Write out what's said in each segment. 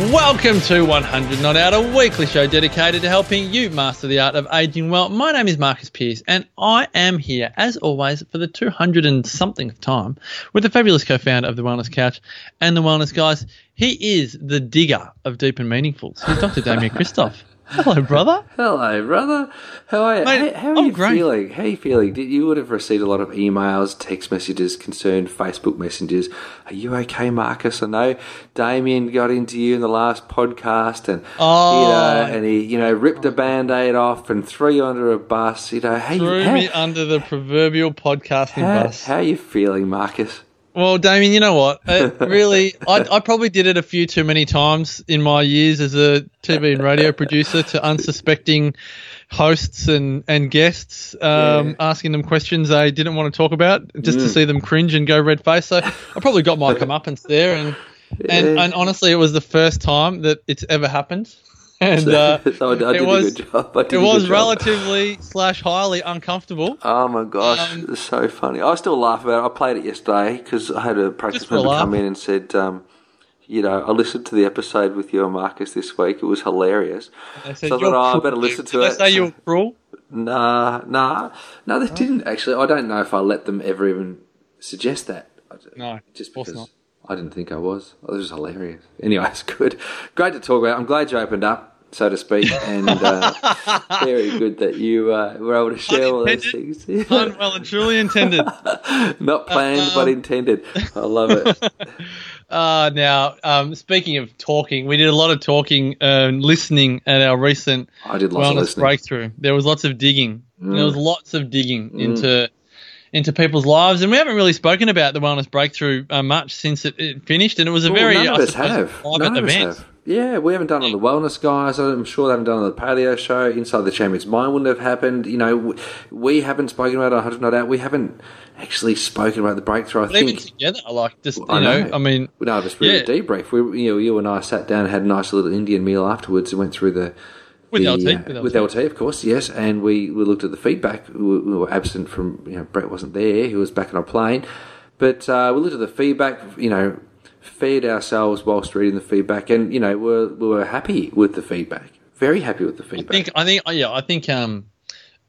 Welcome to 100 Not Out, a weekly show dedicated to helping you master the art of aging well. My name is Marcus Pearce, and I am here, as always, for the 200 and something time with the fabulous co founder of the Wellness Couch and the Wellness Guys. He is the digger of deep and meaningfuls. He's Dr. Damian Kristof. Hello, brother. Hello, brother. How are you? Mate, how, how are I'm you great. feeling? How are you feeling? Did you would have received a lot of emails, text messages, concerned Facebook messages. Are you okay, Marcus? I know Damian got into you in the last podcast, and Oh. you know, and he you know ripped a band-aid off and threw you under a bus. You know, hey, Threw how, me under the proverbial podcasting how, bus. how are you feeling, Marcus? Well, Damian, you know what? Uh, really, I, I probably did it a few too many times in my years as a TV and radio producer to unsuspecting hosts and, and guests, um, Yeah. asking them questions they didn't want to talk about, just Mm. to see them cringe and go red face. So I probably got my comeuppance there, and and, and honestly, it was the first time that it's ever happened, and uh, so I, I did it was a good job. Did it was relatively slash highly uncomfortable. Oh my gosh, Um, it's so funny. I still laugh about it. I played it yesterday because I had a practice member laugh. come in and said, um, you know, I listened to the episode with you and Marcus this week. It was hilarious. Said, So I "You're thought, oh, I cruel." better listen to Did it. They say you were cruel. Nah, nah, no, they didn't actually. I don't know if I let them ever even suggest that. No, just because not. I didn't think I was. It was hilarious. Anyway, it's good. Great to talk about. I'm glad you opened up, so to speak, and uh, very good that you uh, were able to share all those things. Well and truly intended. Not planned, but Um, intended. I love it. Uh, now, um, speaking of talking, we did a lot of talking and listening at our recent I did wellness breakthrough. There was lots of digging. Mm. There was lots of digging into into people's lives, and we haven't really spoken about the wellness breakthrough uh, much since it, it finished. And it was a Well, very none of I us have. private None of us event. have. Yeah, we haven't done it on the wellness guys. I'm sure they haven't done it on the paleo show. Inside the Champions Mind wouldn't have happened. You know, we, we haven't spoken about it on 100 Not Out. We haven't actually spoken about the breakthrough. I But even think. together, like just you I know, know. I mean, We know just really Yeah. debrief. We, you know, you and I sat down and had a nice little Indian meal afterwards and went through the. With the, LT, uh, with with LT. LT, of course, yes, and we, we looked at the feedback. We, we were absent from, you know, Brett wasn't there; he was back on a plane. But uh, we looked at the feedback. You know, fed ourselves whilst reading the feedback, and you know, we're, we were happy with the feedback. Very happy with the feedback. I think I think yeah, I think um,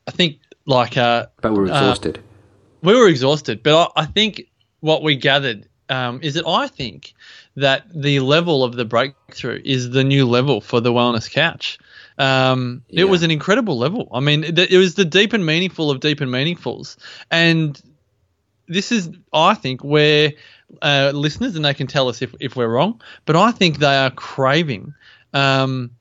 I think like uh, but we're uh, exhausted. we were exhausted, but I, I think what we gathered um, is that I think that the level of the breakthrough is the new level for the wellness couch. Um, Yeah. It was an incredible level. I mean, it, it was the deep and meaningful of deep and meaningfuls, and this is, I think, where uh, listeners and they can tell us if, if we're wrong, but I think they are craving um,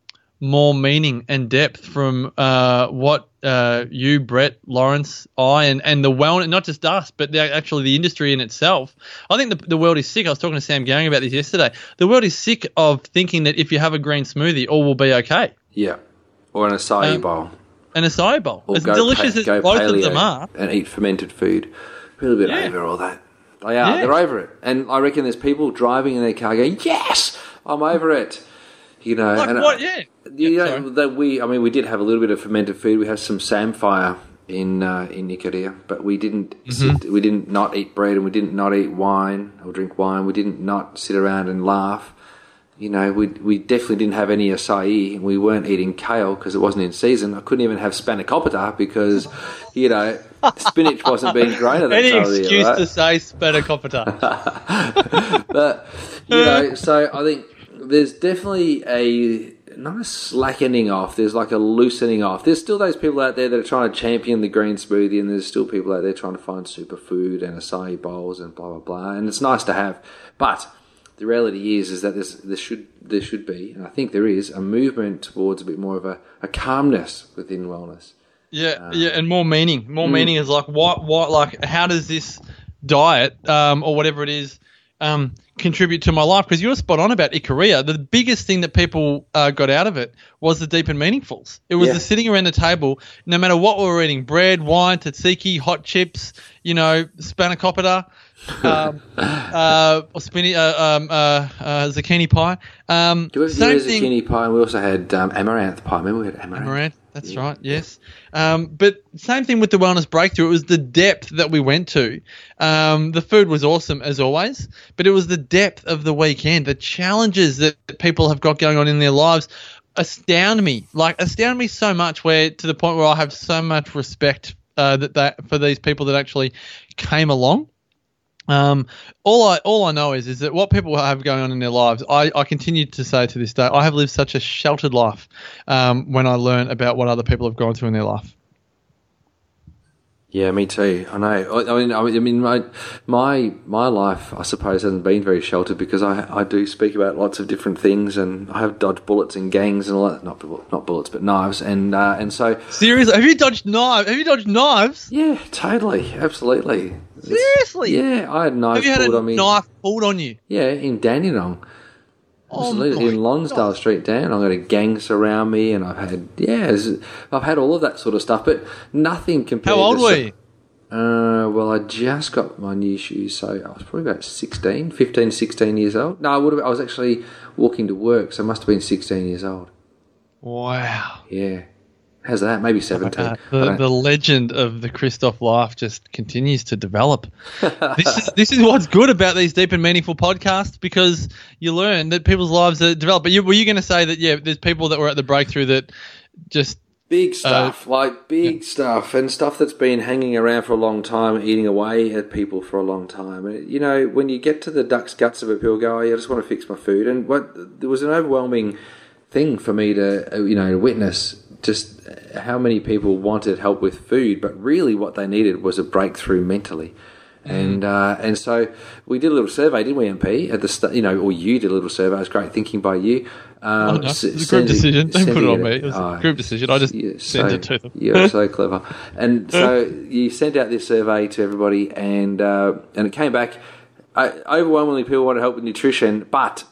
more meaning and depth from uh, what uh, you, Brett, Lawrence, I, and, and the well, not just us, but the, actually the industry in itself. I think the, the world is sick. I was talking to Sam Gang about this yesterday. The world is sick of thinking that if you have a green smoothie, all will be okay. Yeah, or an acai um, bowl. An acai bowl, Or as go delicious pa- as both of paleo them are, and eat fermented food. A little bit Yeah. over all that. They are. Yeah. They're over it. And I reckon there's people driving in their car going, "Yes, I'm over it." You know, like and what? Yeah, you know sorry. that we. I mean, we did have a little bit of fermented food. We had some samphire in uh, in Nicodia, but we didn't. Mm-hmm. Sit, we didn't not eat bread, and we didn't not eat wine or drink wine. We didn't not sit around and laugh. You know, we we definitely didn't have any acai. We weren't eating kale because it wasn't in season. I couldn't even have spanakopita because, you know, spinach wasn't being grown at that Any time of the excuse year. Right? to say spanakopita. But you know, so I think there's definitely a not a slackening off. There's like a loosening off. There's still those people out there that are trying to champion the green smoothie, and there's still people out there trying to find superfood and acai bowls and blah blah blah. And it's nice to have, but the reality is is that there's there should there should be, and I think there is a movement towards a bit more of a, a calmness within wellness. Yeah, yeah, and more meaning. More meaning is like what, what, like how does this diet um, or whatever it is um, contribute to my life because you were spot on about Ikaria. The biggest thing that people uh, got out of it was the deep and meaningfuls. It was Yeah. the sitting around the table, no matter what we were eating bread, wine, tzatziki, hot chips, you know, spanakopita, um, uh, or spinny, uh, um, uh, uh, zucchini pie. Um, Do we have same thing. zucchini pie? And we also had um, amaranth pie. Remember we had amaranth? Amaranth, that's right. Yes, um, but same thing with the wellness breakthrough. It was the depth that we went to. Um, the food was awesome as always, but it was the depth of the weekend, the challenges that people have got going on in their lives. Astound me, like astound me so much, where to the point where I have so much respect uh, that that for these people that actually came along. Um, all I all I know is is that what people have going on in their lives, I, I continue to say to this day, I have lived such a sheltered life um, when I learn about what other people have gone through in their life. Yeah, me too. I know. I, I mean, I mean, my my my life, I suppose, hasn't been very sheltered because I I do speak about lots of different things, and I have dodged bullets and gangs and all that. Not not bullets, but knives, and uh, and so Seriously, have you dodged knives? Have you dodged knives? yeah, totally, absolutely. It's- Seriously? Yeah, I had knives Have you had pulled a on me. knife pulled on you? Yeah, in Dandenong. Absolutely, in Lonsdale Street down. I've got a gang surround me, and I've had yeah, I've had all of that sort of stuff, but nothing compared. How old to were you? Uh, well, I just got my new shoes, so I was probably about 16, 15, 16 years old. No, I would have. I was actually walking to work, so I must have been 16 years old. Wow. Yeah. How's that? Maybe 17. Uh, the, the legend of the Kristof life just continues to develop. this is this is what's good about these deep and meaningful podcasts because you learn that people's lives are developed. But you, were you going to say that yeah, there's people that were at the breakthrough that just Big stuff, like big stuff, and stuff that's been hanging around for a long time, eating away at people for a long time. And, you know, when you get to the duck's guts of it, people go, oh, yeah, I just want to fix my food. And what there was an overwhelming thing for me to, uh, you know, to witness just how many people wanted help with food, but really what they needed was a breakthrough mentally. And uh, and so we did a little survey, didn't we, MP? At the st- you know, or you did a little survey. It was great thinking by you. Um, Oh, no, s- it was a group sending- decision. Don't put it on me. It was a oh, group decision. I just sent so- it to them. You're so clever. And so you sent out this survey to everybody, and uh, and it came back. Uh, overwhelmingly, people wanted help with nutrition, but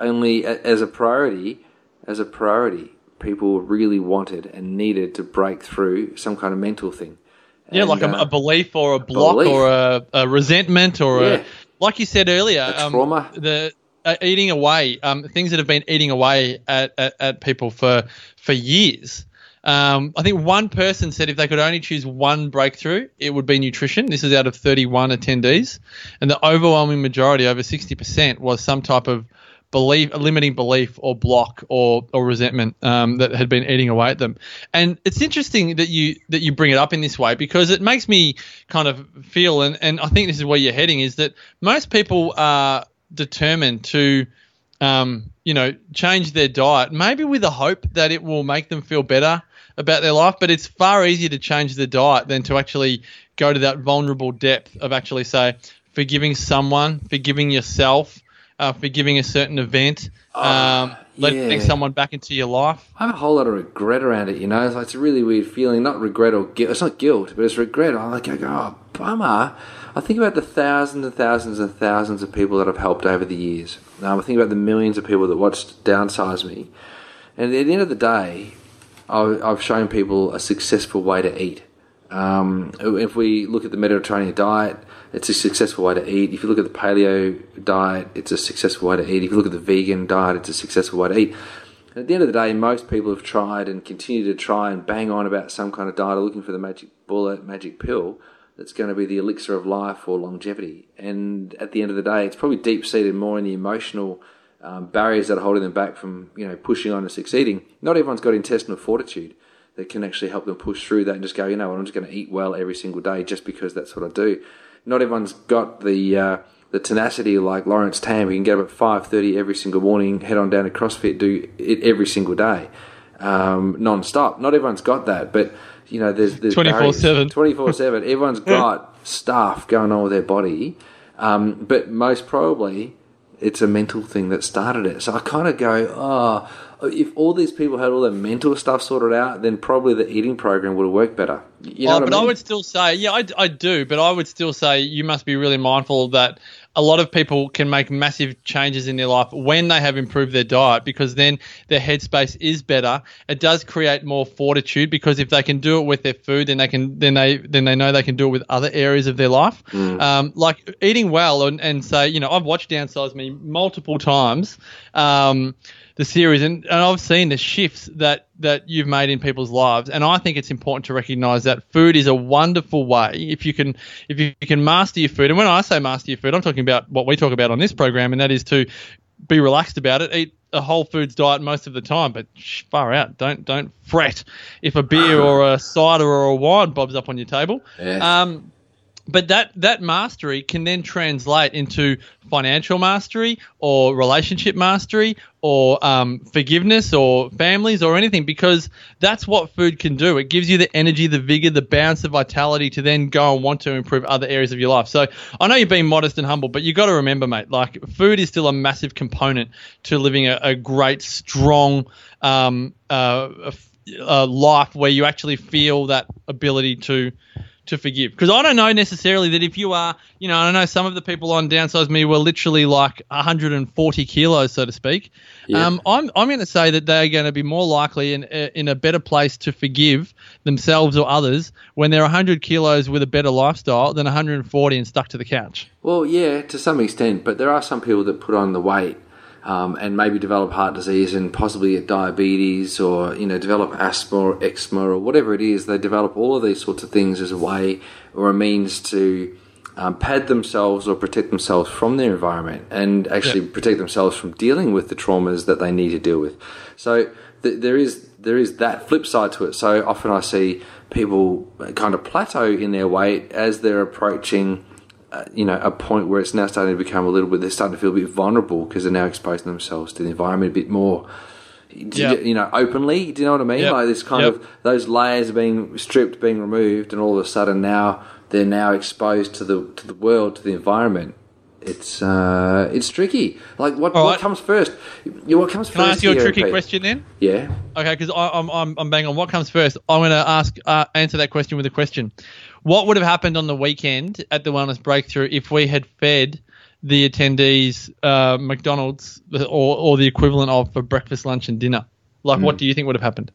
only a- as a priority. As a priority, people really wanted and needed to break through some kind of mental thing. Yeah, And, like a, uh, a belief or a block belief. or a, a resentment or Yeah. a, like you said earlier, um, trauma. the uh, eating away, um, things that have been eating away at, at, at people for for years. Um, I think one person said if they could only choose one breakthrough, it would be nutrition. This is out of 31 attendees, and the overwhelming majority, over 60%, was some type of belief, a limiting belief or block or or resentment um, that had been eating away at them. And it's interesting that you that you bring it up in this way because it makes me kind of feel, and, and I think this is where you're heading, is that most people are determined to um, you know, change their diet, maybe with the hope that it will make them feel better about their life. But it's far easier to change the diet than to actually go to that vulnerable depth of actually say forgiving someone, forgiving yourself, uh, forgiving a certain event, um, letting yeah. someone back into your life. I have a whole lot of regret around it, you know. It's, like, it's a really weird feeling. Not regret or guilt. It's not guilt, but it's regret. I'm like I go, oh, bummer. I think about the thousands and thousands and thousands of people that I've helped over the years. Um, I think about the millions of people that watched Downsize Me. And at the end of the day, I've shown people a successful way to eat. Um, if we look at the Mediterranean diet, it's a successful way to eat. If you look at the paleo diet, it's a successful way to eat. If you look at the vegan diet, it's a successful way to eat. At the end of the day, most people have tried and continue to try and bang on about some kind of diet, or looking for the magic bullet, magic pill that's going to be the elixir of life or longevity. And at the end of the day, it's probably deep seated more in the emotional um, barriers that are holding them back from you know pushing on and succeeding. Not everyone's got intestinal fortitude that can actually help them push through that and just go, you know, I'm just going to eat well every single day just because that's what I do. Not everyone's got the uh, the tenacity like Lawrence Tam, who can get up at five thirty every single morning, head on down to CrossFit, do it every single day, um, non-stop. Not everyone's got that, but you know, there's, there's 24/7. twenty four seven. Everyone's got stuff going on with their body, um, but most probably it's a mental thing that started it. So I kind of go, oh, if all these people had all their mental stuff sorted out, then probably the eating program would have worked better. You know oh, but I I, would still say, yeah, I, I do, but I would still say you must be really mindful that a lot of people can make massive changes in their life when they have improved their diet because then their headspace is better. It does create more fortitude because if they can do it with their food, then they can then they then they know they can do it with other areas of their life. Um, like eating well and, and say, you know, I've watched Downsize Me multiple times. Um, the series, and, and I've seen the shifts that that you've made in people's lives, and I think it's important to recognise that food is a wonderful way if you can if you can master your food. And when I say master your food, I'm talking about what we talk about on this program, and that is to be relaxed about it, eat a whole foods diet most of the time, but sh- far out, don't don't fret if a beer or a cider or a wine bobs up on your table. Yeah. Um, but that that mastery can then translate into financial mastery or relationship mastery or um, forgiveness or families or anything because that's what food can do. It gives you the energy the vigor the bounce the vitality to then go and want to improve other areas of your life. So i know you're being modest and humble but you got to remember mate like food is still a massive component to living a, a great strong um, uh, uh, life where you actually feel that ability to to forgive. Because I don't know necessarily that if you are, you know, I know some of the people on Downsize Me were literally like 140 kilos, so to speak. Yeah. Um, I'm, I'm going to say that they're going to be more likely in, in a better place to forgive themselves or others when they're 100 kilos with a better lifestyle than 140 and stuck to the couch. Well, yeah, to some extent, but there are some people that put on the weight um, and maybe develop heart disease and possibly get diabetes or you know develop asthma or eczema or whatever it is. They develop all of these sorts of things as a way or a means to um, pad themselves or protect themselves from their environment and actually protect themselves from dealing with the traumas that they need to deal with. So th- there is there is that flip side to it. So often I see people kind of plateau in their weight as they're approaching uh, you know, a point where it's now starting to become a little bit, they're starting to feel a bit vulnerable because they're now exposing themselves to the environment a bit more, Yeah. you know, openly. Do you know what I mean? Yep. Like this kind Yep. of, those layers are being stripped, being removed, and all of a sudden now they're now exposed to the, to the world, to the environment. It's, uh, it's tricky. Like what, All what right. comes first? You- What comes Can I ask you a tricky Pete? question then? Yeah. Okay, because I'm, I'm I'm bang on. What comes first? I'm going to ask uh, answer that question with a question. What would have happened on the weekend at the Wellness Breakthrough if we had fed the attendees uh, McDonald's or, or the equivalent of for breakfast, lunch, and dinner? Like, what do you think would have happened?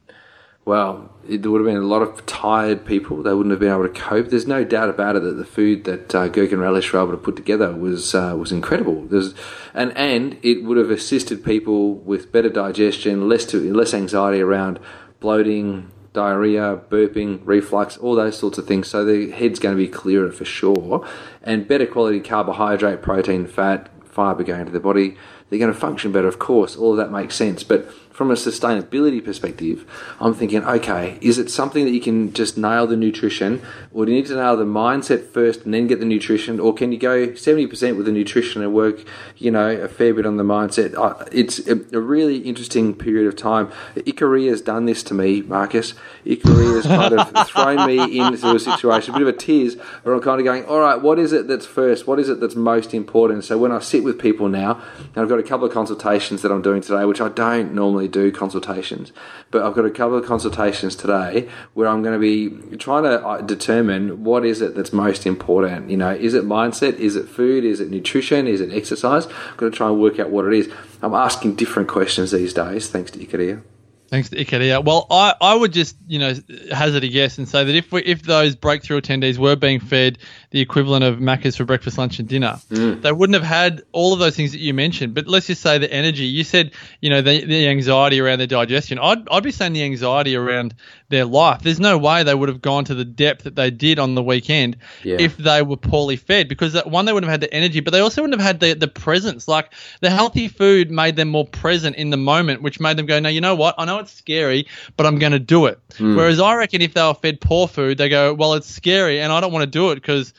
Well, there would have been a lot of tired people. They wouldn't have been able to cope. There's no doubt about it that the food that uh, Gherkin and Relish were able to put together was uh, was incredible. There's, and and it would have assisted people with better digestion, less to, less anxiety around bloating, diarrhea, burping, reflux, all those sorts of things. So the head's going to be clearer for sure, and better quality carbohydrate, protein, fat, fiber going to the body. They're going to function better, of course. All of that makes sense, but from a sustainability perspective, I'm thinking, okay, is it something that you can just nail the nutrition, or do you need to nail the mindset first and then get the nutrition, or can you go 70% with the nutrition and work, you know, a fair bit on the mindset? It's a, really interesting period of time. Ikaria has done this to me, Marcus. Ikaria has kind of thrown me into a situation, a bit of a tears, where I'm kind of going, all right, what is it that's first? What is it that's most important? So when I sit with people now, and I've got a couple of consultations that I'm doing today, which I don't normally do consultations, but I've got a couple of consultations today where I'm going to be trying to uh, determine what is it that's most important. You know, is it mindset? Is it food? Is it nutrition? Is it exercise? I'm going to try and work out what it is. I'm asking different questions these days, thanks to Ikaria. Thanks to Ikaria. Well, I, I would just you know hazard a guess and say that if we, if those breakthrough attendees were being fed the equivalent of Macca's for breakfast, lunch, and dinner, mm. they wouldn't have had all of those things that you mentioned. But let's just say the energy. You said you know the, the anxiety around their digestion. I'd I'd be saying the anxiety around their life. There's no way they would have gone to the depth that they did on the weekend Yeah. if they were poorly fed because that, one they wouldn't have had the energy, but they also wouldn't have had the the presence. Like the healthy food made them more present in the moment, which made them go, no, you know what? I know it's scary, but I'm going to do it. Hmm. Whereas I reckon if they were fed poor food, they go, well, it's scary, and I don't want to do it because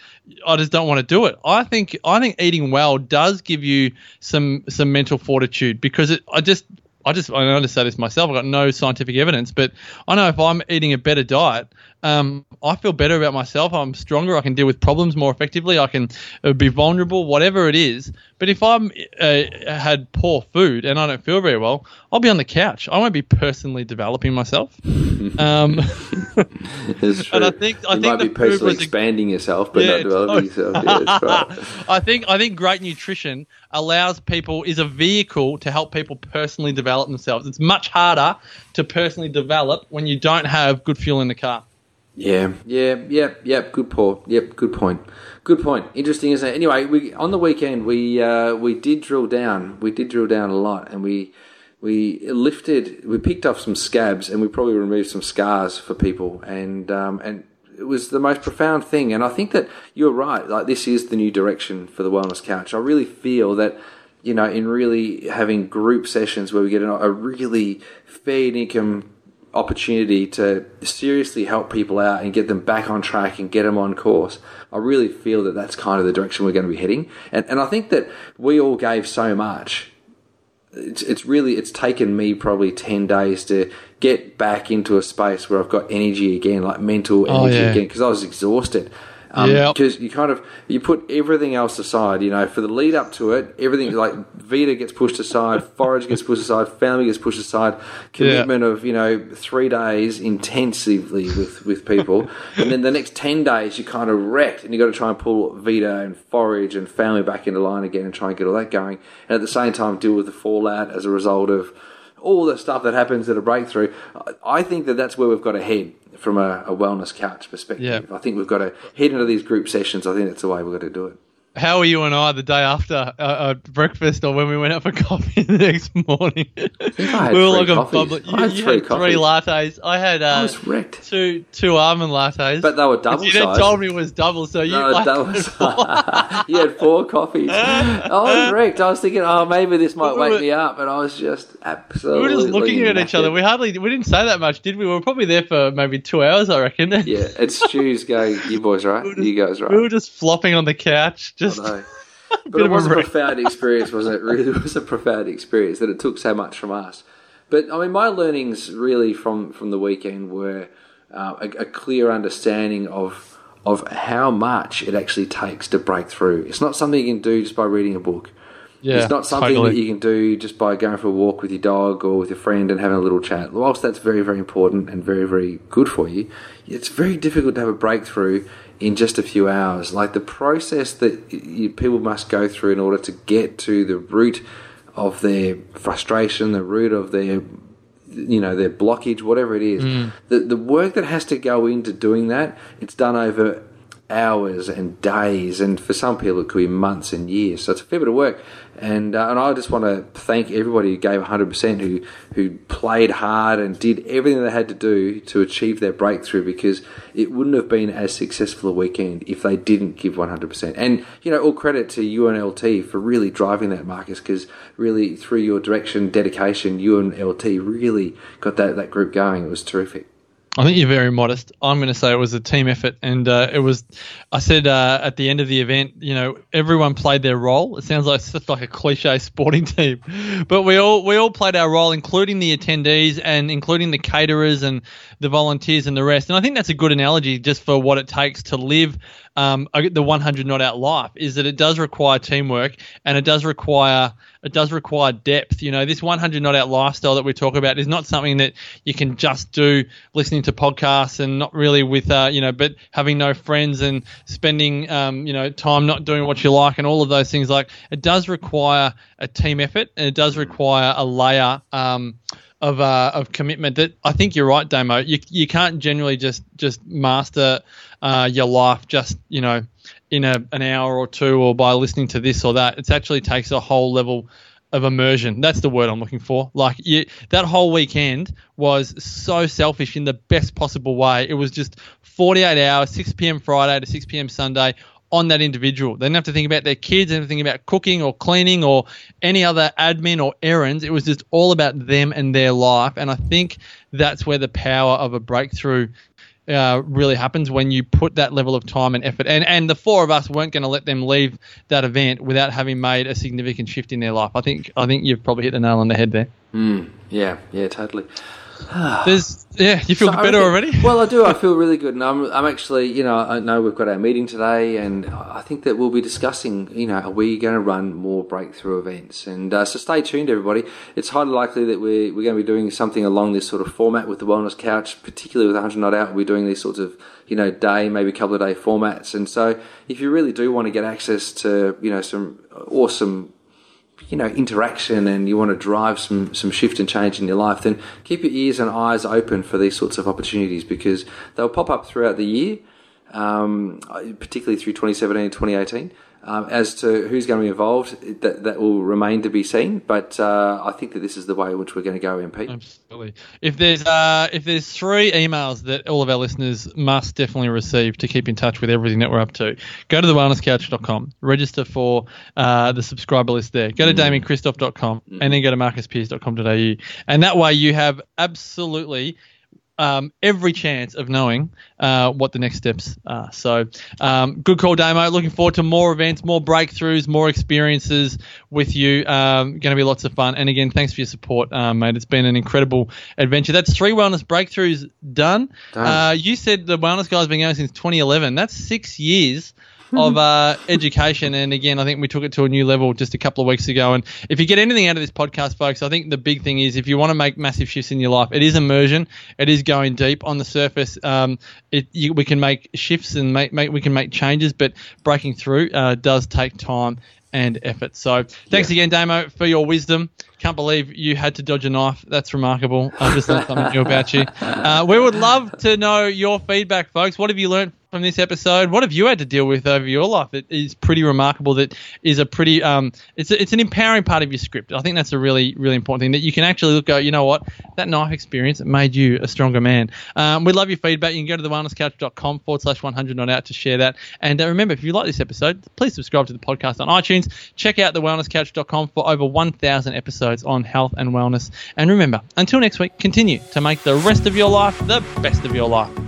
I just don't want to do it. I think I think eating well does give you some some mental fortitude because it, I just I just I know to say this myself. I've got no scientific evidence, but I know if I'm eating a better diet, um, I feel better about myself. I'm stronger. I can deal with problems more effectively. I can uh, be vulnerable, whatever it is. But if I'm uh, had poor food and I don't feel very well, I'll be on the couch. I won't be personally developing myself. Um, It's true. And I think- I you think might the be personally was a- expanding yourself, but Yeah, not developing yourself. Yeah, right. I think I think great nutrition allows people is a vehicle to help people personally develop themselves. It's much harder to personally develop when you don't have good fuel in the car. Yeah, yeah, yep, yep. Good point. Yep, good point. Good point. Interesting, isn't it? Anyway, we on the weekend we uh, we did drill down. We did drill down a lot, and we we lifted. We picked off some scabs, and we probably removed some scars for people, and um, and it was the most profound thing. And I think that you're right. Like this is the new direction for the wellness couch. I really feel that you know, in really having group sessions where we get a really fair income opportunity to seriously help people out and get them back on track and get them on course. I really feel that that's kind of the direction we're going to be heading. And, and I think that we all gave so much. It's, it's really, it's taken me probably 10 days to get back into a space where I've got energy again, like mental Oh, energy yeah. again, because I was exhausted. Um, Yeah. Because you kind of you put everything else aside. You know, for the lead up to it, everything like Vita gets pushed aside, forage gets pushed aside, family gets pushed aside. Commitment of you know three days intensively with with people, and then the next ten days you kind of wrecked, and you got to try and pull Vita and forage and family back into line again, and try and get all that going, and at the same time deal with the fallout as a result of all the stuff that happens at a breakthrough. I- think that that's where we've got to head from a, a wellness couch perspective. Yeah. I think we've got to head into these group sessions. I think that's the way we've got to do it. How were you and I the day after uh, uh, breakfast or when we went out for coffee the next morning? I we were like a public. I You, had you three had three lattes. I had I uh, was wrecked. two two almond lattes. But they were double you then sized. told me it was double, so you No, was, you had four coffees. I was wrecked. I was thinking, oh, maybe this might We wake were- me up, and I was just absolutely. we were just looking at each other. We hardly we didn't say that much, did we? We were probably there for maybe two hours, I reckon. Yeah, it's Stu's going. You boys, right? You guys, right? we were just flopping on the couch, just No. bit But it a was a profound experience, wasn't it? Really, it was a profound experience that it took so much from us. But I mean, my learnings really from from the weekend were uh, a, a clear understanding of of how much it actually takes to break through. It's not something you can do just by reading a book. yeah, it's not something totally. that you can do just by going for a walk with your dog or with your friend and having a little chat. Whilst that's very, very important and very, very good for you, it's very difficult to have a breakthrough in just a few hours. Like the process that you, people must go through in order to get to the root of their frustration, the root of their you know their blockage, whatever it is. Mm. The the work that has to go into doing that, it's done over hours and days, and for some people it could be months and years. So it's a fair bit of work. And uh, and I just want to thank everybody who gave 100%, who who played hard and did everything they had to do to achieve their breakthrough, because it wouldn't have been as successful a weekend if they didn't give 100%. And you know, all credit to UNLT for really driving that, Marcus, because really through your direction, dedication, UNLT really got that that group going. It was terrific. I think you're very modest. I'm going to say it was a team effort, and uh, it was. I said uh, at the end of the event, you know, everyone played their role. It sounds like such like a cliche sporting team, but we all we all played our role, including the attendees and including the caterers and the volunteers and the rest. And I think that's a good analogy just for what it takes to live um, the 100 not out life. Is that it does require teamwork and it does require it does require depth. You know, this 100 not out lifestyle that we talk about is not something that you can just do listening to podcasts and not really with, uh, you know, but having no friends and spending, um, you know, time not doing what you like and all of those things. Like it does require a team effort and it does require a layer. Um, of uh, of commitment that I think you're right, Damo. You you can't generally just just master uh, your life just you know in a an hour or two or by listening to this or that. It actually takes a whole level of immersion. That's the word I'm looking for. Like you, that whole weekend was so selfish in the best possible way. It was just 48 hours, 6 p.m. Friday to 6 p.m. Sunday on that individual. They didn't have to think about their kids, think about cooking or cleaning or any other admin or errands. It was just all about them and their life. And I think that's where the power of a breakthrough uh, really happens when you put that level of time and effort. And and the four of us weren't going to let them leave that event without having made a significant shift in their life. I think I think you've probably hit the nail on the head there. Yeah, yeah, totally. There's yeah, you feel So better reckon- already. Well, I do. I feel really good, and I'm, I'm actually, you know, I know we've got our meeting today, and I think that we'll be discussing, you know, are we going to run more breakthrough events? And uh, so stay tuned, everybody. It's highly likely that we're, we're going to be doing something along this sort of format with the Wellness Couch, particularly with 100 Not Out. We're doing these sorts of, you know, day, maybe couple of day formats. And so if you really do want to get access to, you know, some awesome you know interaction and you want to drive some some shift and change in your life, then keep your ears and eyes open for these sorts of opportunities because they'll pop up throughout the year, um, particularly through 2017 and 2018. Um, as to who's going to be involved, that that will remain to be seen. But uh, I think that this is the way in which we're going to go, MP. Absolutely. If there's uh, if there's three emails that all of our listeners must definitely receive to keep in touch with everything that we're up to, go to thewellnesscouch.com, register for uh, the subscriber list there. Go to damiankristof.com and then go to marcuspearce.com.au. And that way you have absolutely um, every chance of knowing uh, what the next steps are. So, um, good call, Damo. Looking forward to more events, more breakthroughs, more experiences with you. Um, going to be lots of fun. And again, thanks for your support, um, mate. It's been an incredible adventure. That's three wellness breakthroughs done. Done. Uh, you said the wellness guy's been going since 2011. That's six years. Of uh, education. And again, I think we took it to a new level just a couple of weeks ago. And if you get anything out of this podcast, folks, I think the big thing is if you want to make massive shifts in your life, it is immersion. It is going deep on the surface. Um, it you, we can make shifts and make, make we can make changes, but breaking through uh, does take time and effort. So thanks again, Damo, for your wisdom. Can't believe you had to dodge a knife. That's remarkable. I just learned something new about you. Uh, we would love to know your feedback, folks. What have you learned from this episode? What have you had to deal with over your life? It is pretty remarkable. That is a pretty um, it's a, it's an empowering part of your script. I think that's a really really important thing that you can actually look at. You know what? That knife experience made you a stronger man. Um, we love your feedback. You can go to thewellnesscouch.com forward slash 100 not out to share that. And uh, remember, if you like this episode, please subscribe to the podcast on iTunes. Check out thewellnesscouch.com for over 1,000 episodes on health and wellness. And remember, until next week, continue to make the rest of your life the best of your life.